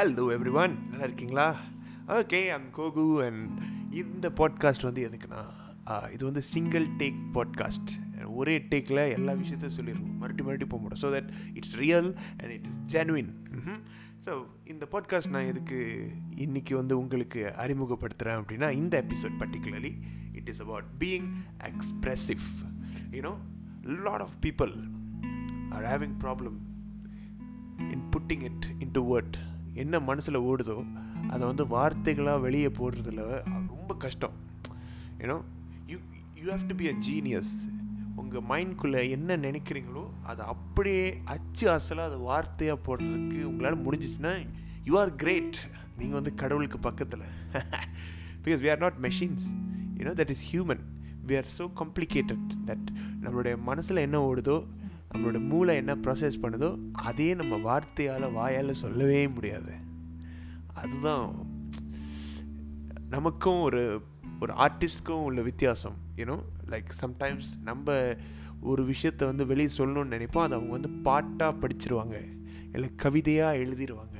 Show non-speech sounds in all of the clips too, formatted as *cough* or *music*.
Hello every one நல்லா இருக்கீங்களா? Okay I'm Goku and இந்த பாட்காஸ்ட் வந்து எதுக்குன்னா இது வந்து சிங்கிள் டேக் பாட்காஸ்ட் ஒரே டேக்கில் எல்லா விஷயத்தையும் சொல்லிடுவோம் மறுபடி மறுபடி போக முடியும் so that it's real and it is genuine so இந்த பாட்காஸ்ட் நான் எதுக்கு இன்னைக்கு வந்து உங்களுக்கு அறிமுகப்படுத்துகிறேன் அப்படின்னா இந்த episode particularly it is about being expressive you know lot of people are having problem in putting it into word என்ன மனசில் ஓடுதோ அதை வந்து வார்த்தைகளாக வெளியே போடுறதுல ரொம்ப கஷ்டம். ஏன்னோ you you have to be a genius உங்கள் மைண்ட்குள்ளே என்ன நினைக்கிறீங்களோ அதை அப்படியே அச்சு அசலாக அதை வார்த்தையாக போடுறதுக்கு உங்களால் முடிஞ்சிச்சுன்னா யூ ஆர் கிரேட் நீங்கள் வந்து கடவுளுக்கு பக்கத்தில். Because we are not machines you know that is human we are so complicated that நம்மளுடைய மனசில் என்ன ஓடுதோ நம்மளோட மூளை என்ன ப்ராசஸ் பண்ணுதோ அதே நம்ம வார்த்தையால் வாயால் சொல்லவே முடியாது. அதுதான் நமக்கும் ஒரு ஒரு ஆர்டிஸ்ட்க்கும் உள்ள வித்தியாசம் யூனோ லைக் சம்டைம்ஸ் நம்ம ஒரு விஷயத்தை வந்து வெளியே சொல்லணும்னு நினைப்போம் அதை அவங்க வந்து பாட்டாக படிச்சிருவாங்க இல்லை கவிதையாக எழுதிடுவாங்க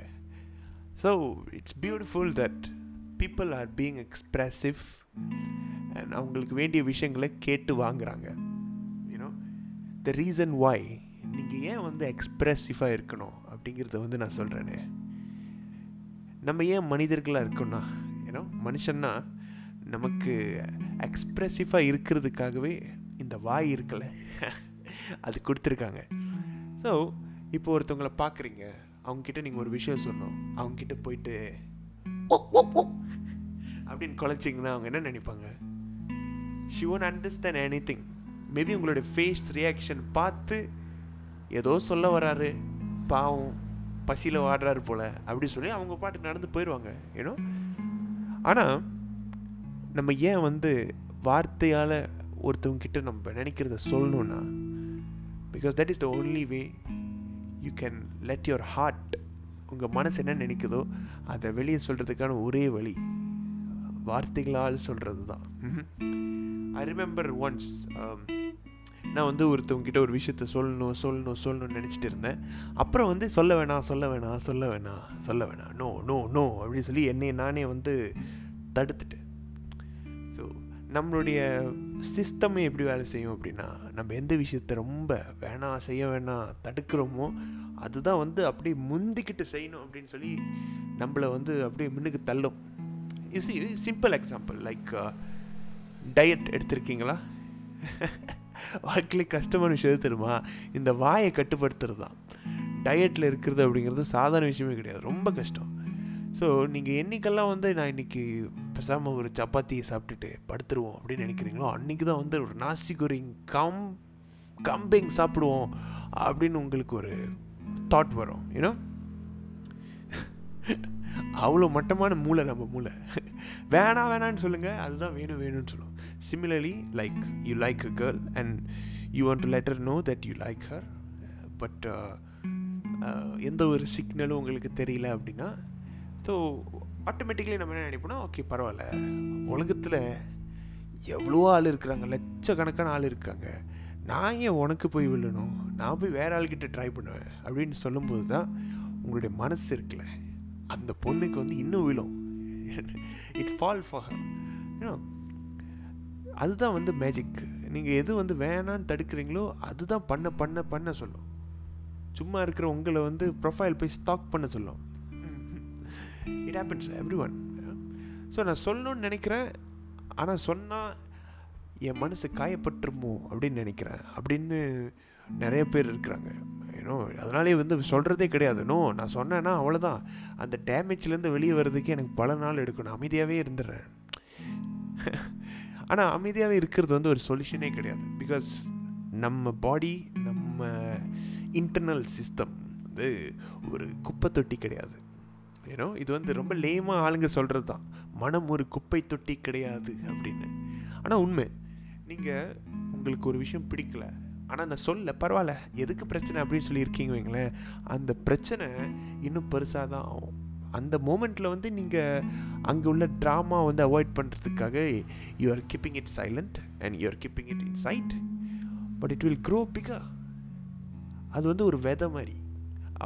so it's beautiful that people are being expressive and அவங்களுக்கு வேண்டிய விஷயங்களை கேட்டு வாங்குறாங்க. த ரீசன் வாய் நீங்கள் ஏன் வந்து எக்ஸ்ப்ரெசிவாக இருக்கணும் அப்படிங்கிறத வந்து நான் சொல்கிறேனே நம்ம ஏன் மனிதர்களாக இருக்கோம்னா ஏன்னா மனுஷன்னா நமக்கு எக்ஸ்ப்ரெசிவாக இருக்கிறதுக்காகவே இந்த வாய் இருக்கலை அது கொடுத்துருக்காங்க. ஸோ இப்போ ஒருத்தவங்களை பார்க்குறீங்க அவங்கக்கிட்ட நீங்கள் ஒரு விஷயம் சொன்னோம் அவங்கக்கிட்ட போயிட்டு ஓ, அப்படின்னு குலைச்சிங்கன்னா அவங்க என்ன நினைப்பாங்க? She won't understand anything maybe உங்களுடைய ஃபேஸ் ரியாக்ஷன் பார்த்து ஏதோ சொல்ல வராரு பாவம் பசியில் வாடுறாரு போல. அப்படி சொல்லி அவங்க பாட்டுக்கு நடந்து போயிடுவாங்க ஏன்னோ ஆனால் நம்ம ஏன் வந்து வார்த்தையால் ஒருத்தவங்கிட்ட நம்ம நினைக்கிறத சொல்லணும்னா because that is the only way you can let your heart உங்கள் மனசு என்ன நினைக்குதோ அதை வெளியே சொல்கிறதுக்கான ஒரே வழி வார்த்தைகளால் சொல்கிறது தான் ஐ ரிமெம்பர் ஒன்ஸ் நான் வந்து ஒருத்தவங்கிட்ட ஒரு விஷயத்த சொல்லணும் சொல்லணும் சொல்லணும்னு நினச்சிட்டு இருந்தேன். அப்புறம் வந்து சொல்ல வேணாம் சொல்ல வேணாம் சொல்ல வேணாம் சொல்ல வேணாம் நோ நோ நோ அப்படின்னு சொல்லி என்னை நானே வந்து தடுத்துட்டேன். ஸோ நம்மளுடைய சிஸ்டமே எப்படி வேலை செய்யும் அப்படின்னா நம்ம எந்த விஷயத்த ரொம்ப வேணாம் செய்ய வேணாம் தடுக்கிறோமோ அதுதான் வந்து அப்படியே முந்திக்கிட்டு செய்யணும் அப்படின்னு சொல்லி நம்மளை வந்து அப்படியே முன்னுக்கு தள்ளும். Is simple example like diet எடுத்திருக்கீங்களா? *laughs* வாழ்க்கையில் கஷ்டமான விஷயம் தெரியுமா? இந்த வாயை கட்டுப்படுத்துறது தான் டயட்டில் இருக்கிறது அப்படிங்கிறது சாதாரண விஷயமே கிடையாது. ரொம்ப கஷ்டம். ஸோ நீங்கள் என்னைக்கெல்லாம் வந்து நான் இன்றைக்கி பேசாமல் ஒரு சப்பாத்தியை சாப்பிட்டுட்டு படுத்துருவோம் அப்படின்னு நினைக்கிறீங்களோ அன்றைக்கி தான் வந்து ஒரு நாஸ்டிக் குரிங் கம் கம்பிங் சாப்பிடுவோம் அப்படின்னு உங்களுக்கு ஒரு தாட் வரும். ஏன்னா அவ்வளோ மட்டமான மூளை நம்ம மூளை. வேணாம் வேணான்னு சொல்லுங்கள் அதுதான் வேணும் வேணும்னு சொல்லுவோம். Similarly like you like a girl and you want let her know that you like her but எந்த ஒரு சிக்னலும் உங்களுக்கு தெரியல அப்படின்னா ஸோ ஆட்டோமேட்டிக்கலி நம்ம என்ன நினைப்போம்னா ஓகே பரவாயில்ல. உலகத்தில் எவ்வளோ ஆள் இருக்கிறாங்க? லட்சக்கணக்கான ஆள் இருக்காங்க. நான் ஏன் உனக்கு போய் விழணும்? நான் போய் வேற ஆள்கிட்ட ட்ரை பண்ணுவேன் அப்படின்னு சொல்லும்போது தான் உங்களுடைய மனசு இருக்குல்ல. அந்த பொண்ணுக்கு வந்து இன்னும் விழும். இட் ஃபால் ஃபார் யூனோ அதுதான் வந்து மேஜிக் நீங்கள் எது வந்து வேணான்னு தடுக்கிறீங்களோ அதுதான் பண்ண பண்ண பண்ண சொல்லும். சும்மா இருக்கிற உங்களை வந்து ப்ரொஃபைல் போய் ஸ்டாக் பண்ண சொல்லும். It happens everyone so நான் சொல்லணும்னு நினைக்கிறேன். ஆனால் சொன்னால் என் மனசு காயப்பட்டுருமோ? அப்படின்னு நினைக்கிறேன். அப்படின்னு நிறைய பேர் இருக்கிறாங்க. ஏன்னோ அதனாலே வந்து சொல்கிறதே கிடையாது. நோ நான் சொன்னேன்னா அவ்வளோதான் அந்த டேமேஜ்லேருந்து வெளியே வர்றதுக்கு எனக்கு பல நாள் எடுக்கணும். அமைதியாகவே இருந்துடுறேன். ஆனால் அமைதியாகவே இருக்கிறது வந்து ஒரு சொல்யூஷனே கிடையாது. பிகாஸ் நம்ம பாடி நம்ம இன்டர்னல் சிஸ்டம் வந்து ஒரு குப்பை தொட்டி கிடையாது ஏன்னோ இது வந்து ரொம்ப லேமாக ஆளுங்க சொல்கிறது தான் மனம் ஒரு குப்பை தொட்டி கிடையாது அப்படின்னு. ஆனால் உண்மை. நீங்கள் உங்களுக்கு ஒரு விஷயம் பிடிக்கல. ஆனால் நான் சொல்ல பரவாயில்ல. எதுக்கு பிரச்சனை அப்படின்னு சொல்லியிருக்கீங்க வைங்களேன். அந்த பிரச்சனை இன்னும் பெருசாக தான் ஆகும். அந்த மூமெண்ட்டில் வந்து நீங்கள் அங்கே உள்ள ட்ராமா வந்து அவாய்ட் பண்ணுறதுக்காக you are keeping it silent and you are keeping it inside but it will grow பிகா அது வந்து ஒரு விதை மாதிரி.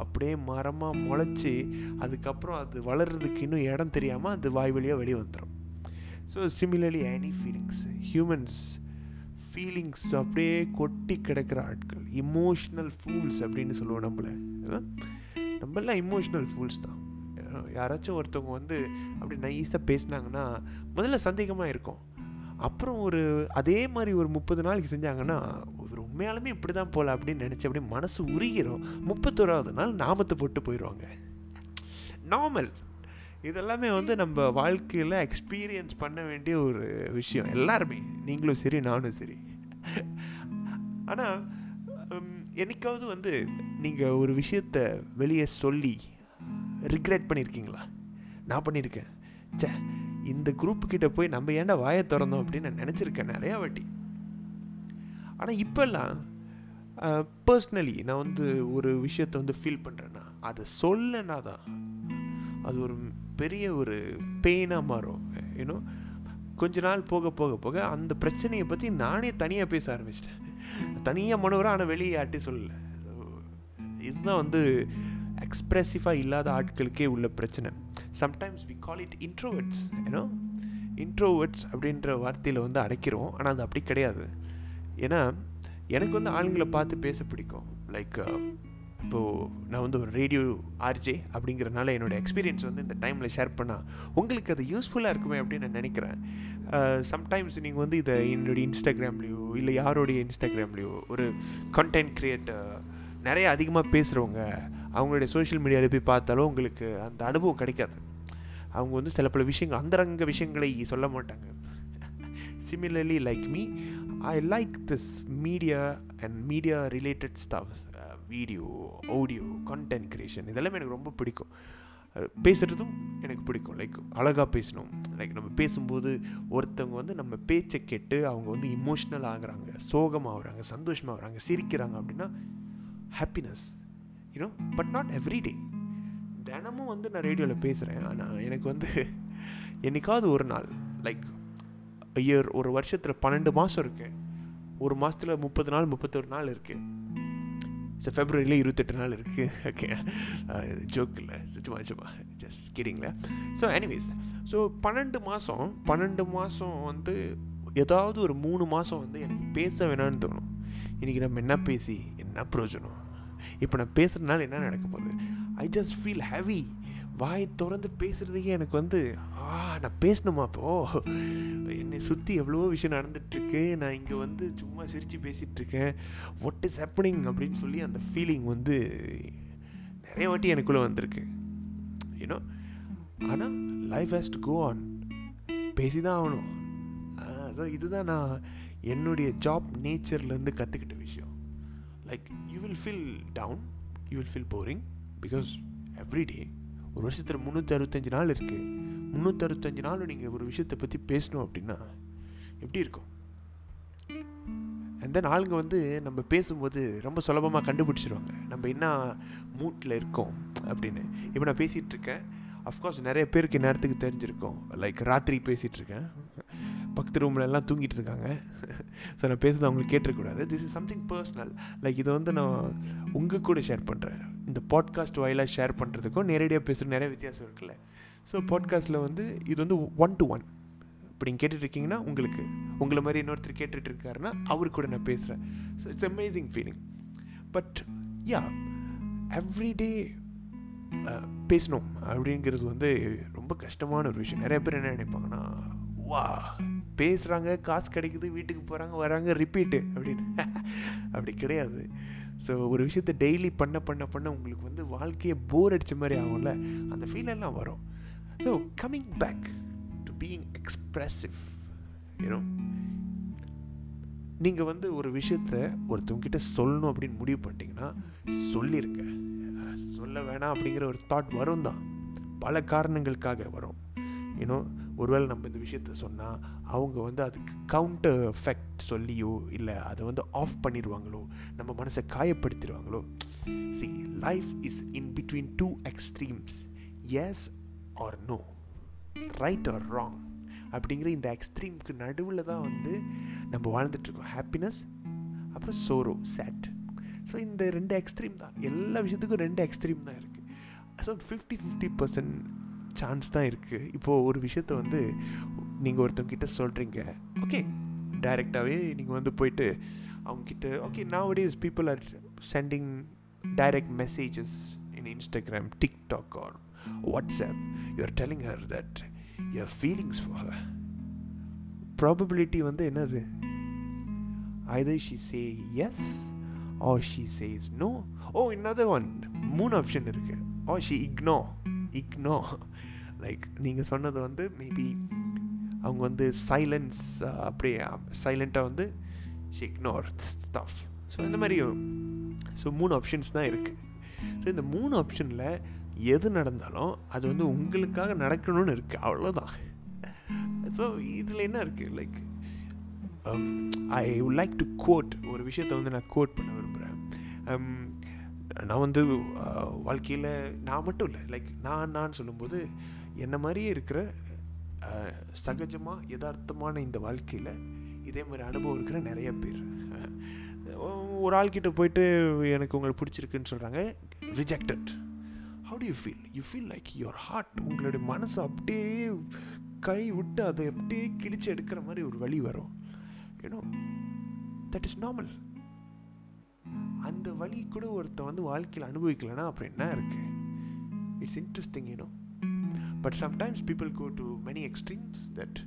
அப்படியே மரமாக முளைச்சி அதுக்கப்புறம் அது வளர்கிறதுக்கு இன்னும் இடம் தெரியாமல் அது வாய் வழியாக வெளியே வந்துடும் so similarly any feelings humans feelings அப்படியே கொட்டி கிடக்கிற ஆட்கள். இமோஷ்னல் ஃபூல்ஸ் அப்படின்னு சொல்லுவோம் நம்மளை. நம்மளாம் இமோஷ்னல் ஃபூல்ஸ் தான். யாராச்சும் ஒருத்தவங்க வந்து அப்படி நைஸாக பேசினாங்கன்னா முதல்ல சந்தேகமாக இருக்கும். அப்புறம் ஒரு அதே மாதிரி ஒரு முப்பது நாளைக்கு செஞ்சாங்கன்னா ஒரு உண்மையாலுமே இப்படி தான் போகல அப்படின்னு நினச்சி அப்படியே மனசு உருகிறோம் முப்பத்தோராவது நாள் நாமத்தை போட்டு போயிடுவாங்க நார்மல் இதெல்லாமே வந்து நம்ம வாழ்க்கையில் எக்ஸ்பீரியன்ஸ் பண்ண வேண்டிய ஒரு விஷயம். எல்லாருமே. நீங்களும் சரி நானும் சரி. ஆனால் என்னைக்காவது வந்து நீங்கள் ஒரு விஷயத்த வெளியே சொல்லி ரிக்ரெட் பண்ணியிருக்கீங்களா? நான் பண்ணியிருக்கேன். சே இந்த குரூப்புக்கிட்ட போய் நம்ம ஏன்டா வாயை திறந்தோம் அப்படின்னு நான் நினச்சிருக்கேன் நிறையா வாட்டி. ஆனால் இப்போல்லாம் பர்ஸ்னலி நான் வந்து ஒரு விஷயத்தை வந்து ஃபீல் பண்ணுறேன்னா அதை சொல்லனா தான் அது ஒரு பெரிய ஒரு பெயினாக மாறும். ஏன்னோ கொஞ்ச நாள் போக போக போக அந்த பிரச்சனையை பற்றி நானே தனியாக பேச ஆரம்பிச்சிட்டேன். தனியாக மனவரை ஆனால் வெளியே யார்ட்டி சொல்லலை. இதுதான் வந்து எக்ஸ்ப்ரெசிவாக இல்லாத ஆட்களுக்கே உள்ள பிரச்சனை. Sometimes we call it introverts ஏன்னோ introverts அப்படின்ற வார்த்தையில் வந்து அடைக்கிறோம் ஆனால் அது அப்படி கிடையாது. ஏன்னா எனக்கு வந்து ஆளுங்களை பார்த்து பேச பிடிக்கும். லைக் இப்போது நான் வந்து ஒரு ரேடியோ ஆர்ஜே அப்படிங்கிறனால என்னோடய எக்ஸ்பீரியன்ஸ் வந்து இந்த டைமில் ஷேர் பண்ணால் உங்களுக்கு அது யூஸ்ஃபுல்லாக இருக்குமே அப்படின்னு நான் நினைக்கிறேன். சம்டைம்ஸ் நீங்கள் வந்து இதை என்னுடைய இன்ஸ்டாகிராம்லேயோ இல்லை யாரோடைய இன்ஸ்டாகிராம்லேயோ ஒரு கண்டென்ட் க்ரியேட்டர் நிறைய அதிகமாக பேசுகிறவங்க அவங்களுடைய சோஷியல் மீடியாவில் போய் பார்த்தாலும் உங்களுக்கு அந்த அனுபவம் கிடைக்காது. அவங்க வந்து சில பல விஷயங்கள் அந்தரங்க விஷயங்களை சொல்ல மாட்டாங்க. Similarly like me I like this media and media related stuff video audio content creation இதெல்லாமே எனக்கு ரொம்ப பிடிக்கும். பேசுகிறதும் எனக்கு பிடிக்கும். லைக் அழகாக பேசணும். லைக் நம்ம பேசும்போது ஒருத்தவங்க வந்து நம்ம பேச்சை கேட்டு அவங்க வந்து இமோஷ்னல் ஆகுறாங்க சோகமாகறாங்க சந்தோஷமாகறாங்க சிரிக்கிறாங்க அப்படின்னா happiness you know but not every day தினமும் வந்து நான் ரேடியோவில் பேசுகிறேன் ஆனால் எனக்கு வந்து என்றைக்காவது ஒரு நாள் லைக் இயர் ஒரு வருஷத்தில் பன்னெண்டு மாதம் இருக்குது ஒரு மாதத்தில் முப்பது நாள் முப்பத்தொரு நாள் இருக்குது ஸோ ஃபெப்ரவரியில் இருபத்தெட்டு நாள் இருக்குது ஓகே ஜோக் இல்லை. சும்மா சும்மா. ஜஸ்ட் கிடிங்களா ஸோ எனிவேஸ் ஸோ பன்னெண்டு மாதம் பன்னெண்டு மாதம் வந்து ஏதாவது ஒரு மூணு மாதம் வந்து எனக்கு பேச வேணான்னு தோணும். இன்றைக்கி நம்ம என்ன பேசி என்ன பிரயோஜனம்? இப்போ நான் பேசுகிறதுனால என்ன நடக்க போகுது? ஐ ஜஸ்ட் ஃபீல் ஹெவி வாய் திறந்து பேசுகிறதுக்கே எனக்கு வந்து ஆ நான் பேசணுமா அப்போ என்னை சுற்றி எவ்வளவோ விஷயம் நடந்துகிட்ருக்கு நான் இங்கே வந்து சும்மா சிரித்து பேசிகிட்ருக்கேன் வாட் இஸ் ஹேப்பனிங் அப்படின்னு சொல்லி அந்த ஃபீலிங் வந்து நிறைய வாட்டி எனக்குள்ளே வந்திருக்கு. யூனோ ஆனால் life has to go on பேசி தான் ஆகணும். ஸோ இதுதான் நான் என்னுடைய ஜாப் நேச்சர்லேருந்து கற்றுக்கிட்ட விஷயம். Like you will feel down you will feel boring because everyday ஒரு வருஷத்தில் முந்நூற்றி அறுபத்தஞ்சு நாள் இருக்குது முந்நூற்றி அறுபத்தஞ்சு நாள் நீங்கள் ஒரு விஷயத்தை பற்றி பேசணும் அப்படின்னா எப்படி இருக்கும்? அந்த ஆளுங்க வந்து நம்ம பேசும்போது ரொம்ப சுலபமாக கண்டுபிடிச்சிருவாங்க. நம்ம என்ன மூட்டில் இருக்கோம் அப்படின்னு. இப்போ நான் பேசிகிட்ருக்கேன் அஃப்கோர்ஸ் நிறைய பேருக்கு நேரத்துக்கு தெரிஞ்சிருக்கோம். லைக் ராத்திரி பேசிகிட்டு இருக்கேன். பக்கத்து ரூமில் எல்லாம் தூங்கிட்டு இருக்காங்க. *laughs* ஸோ நான் பேசுறது அவங்களுக்கு கேட்டுருக்கூடாது this is something personal like இதை வந்து நான் உங்கள் கூட ஷேர் பண்ணுறேன் இந்த பாட்காஸ்ட் வாயிலாக ஷேர் பண்ணுறதுக்கும் நேரடியாக பேசுகிற நிறைய வித்தியாசம் இருக்குல்ல. ஸோ பாட்காஸ்ட்டில் வந்து இது வந்து ஒன் டு ஒன் இப்போ நீங்கள் கேட்டுட்ருக்கீங்கன்னா உங்களுக்கு உங்களை மாதிரி இன்னொருத்தர் கேட்டுட்டு இருக்காருன்னா அவரு கூட நான் பேசுகிறேன் so it's amazing feeling but yeah everyday பேசணும் அப்படிங்கிறது வந்து ரொம்ப கஷ்டமான ஒரு விஷயம். நிறைய பேர் என்ன நினைப்பாங்கன்னா வா பேசுகிறாங்க காசு கிடைக்குது வீட்டுக்கு போகிறாங்க வராங்க ரிப்பீட்டு அப்படின்னு. *laughs* அப்படி கிடையாது. ஸோ ஒரு விஷயத்த டெய்லி பண்ண பண்ண பண்ண உங்களுக்கு வந்து வாழ்க்கையை போர் அடித்த மாதிரி ஆகும்ல? அந்த ஃபீலெல்லாம் வரும். So coming back to being expressive you know நீங்கள் வந்து ஒரு விஷயத்த ஒருத்தவங்கிட்ட சொல்லணும் அப்படின்னு முடிவு பண்ணிட்டீங்கன்னா சொல்லிடுங்க சொல்ல வேணாம் அப்படிங்கிற ஒரு தாட் வரும் தான் பல காரணங்களுக்காக வரும். யூனோ ஒருவேளை நம்ம இந்த விஷயத்த சொன்னால் அவங்க வந்து அதுக்கு கவுண்டர் எஃபெக்ட் சொல்லியோ இல்லை அதை வந்து ஆஃப் பண்ணிடுவாங்களோ நம்ம மனசை காயப்படுத்திடுவாங்களோ see life is in between two extremes yes or no right or wrong அப்படிங்கிற இந்த எக்ஸ்ட்ரீம்க்கு நடுவில் தான் வந்து நம்ம வாழ்ந்துட்டுருக்கோம். ஹாப்பினஸ் அப்புறம் சோரோ சேட் ஸோ இந்த ரெண்டு எக்ஸ்ட்ரீம் தான். எல்லா விஷயத்துக்கும் ரெண்டு எக்ஸ்ட்ரீம் தான் இருக்குது so fifty fifty percent chance தான் இருக்குது இப்போது ஒரு விஷயத்த வந்து நீங்கள் ஒருத்தவங்கிட்ட சொல்கிறீங்க ஓகே டைரெக்டாகவே நீங்கள் வந்து போயிட்டு அவங்கக்கிட்ட okay nowadays people are sending direct messages in Instagram TikTok or WhatsApp you are telling her that your feelings for probability வந்து என்னது? Either she say yes or she says no or another one மூணு option இருக்குது or she ignore ignore like நீங்கள் சொன்னது வந்து maybe அவங்க வந்து silence அப்படியே சைலண்ட்டாக வந்து ஷி இக்னோர் ஸ்டஃப் ஸோ இந்த மாதிரி ஸோ மூணு ஆப்ஷன்ஸ் தான் இருக்குது ஸோ இந்த மூணு ஆப்ஷனில் எது நடந்தாலும் அது வந்து உங்களுக்காக நடக்கணும்னு இருக்குது அவ்வளோதான் ஸோ இதில் என்ன இருக்குது like I would like to quote ஒரு விஷயத்த வந்து நான் கோட் பண்ண விரும்புகிறேன் um, நான் வந்து வாழ்க்கையில் நான் மட்டும் இல்லை லைக் நான் நான் சொல்லும்போது என்னை மாதிரியே இருக்கிற சகஜமாக யதார்த்தமான இந்த வாழ்க்கையில் இதே மாதிரி அனுபவம் இருக்கிற நிறைய பேர். ஒரு ஆள்கிட்ட போயிட்டு எனக்கு உங்களுக்கு பிடிச்சிருக்குன்னு சொல்கிறாங்க rejected how do you feel you feel like your heart உங்களுடைய மனசு அப்படியே கை விட்டு அதை அப்படியே கிழிச்சு எடுக்கிற மாதிரி ஒரு வழி வரும். யூனோ தட் இஸ் நார்மல் அந்த வழி கூட ஒருத்தன் வந்து வாழ்க்கையில் அனுபவிக்கலைன்னா அப்புறம் என்ன இருக்குது it's interesting you know but sometimes people go to many extremes that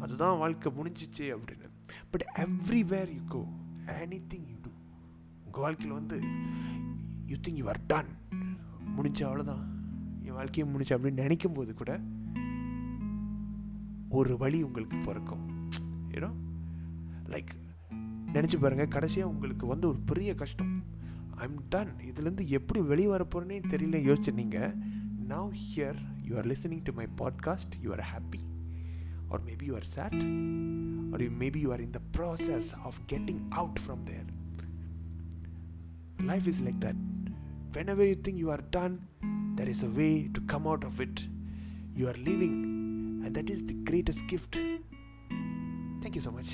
அதுதான் வாழ்க்கை முடிஞ்சிச்சு அப்படின்னு. But everywhere you go any thing you do உங்கள் வாழ்க்கையில் வந்து you think you are done முடிஞ்ச அவ்வளோதான் என் வாழ்க்கையை முடிஞ்சு அப்படின்னு நினைக்கும் போது கூட ஒரு வழி உங்களுக்கு பிறக்கும். ஏன்னா லைக் நினச்சி பாருங்கள் கடைசியாக உங்களுக்கு வந்து ஒரு பெரிய கஷ்டம். ஐம் டன் இதுலேருந்து எப்படி வெளியே வர போகிறேன்னே தெரியல யோசிச்சு நீங்கள் now here you are listening to my podcast you are happy or maybe you are sad or you maybe you are in the process of getting out from there life is like that whenever you think you are done, there is a way to come out of it. You are living, and that is the greatest gift. Thank you so much.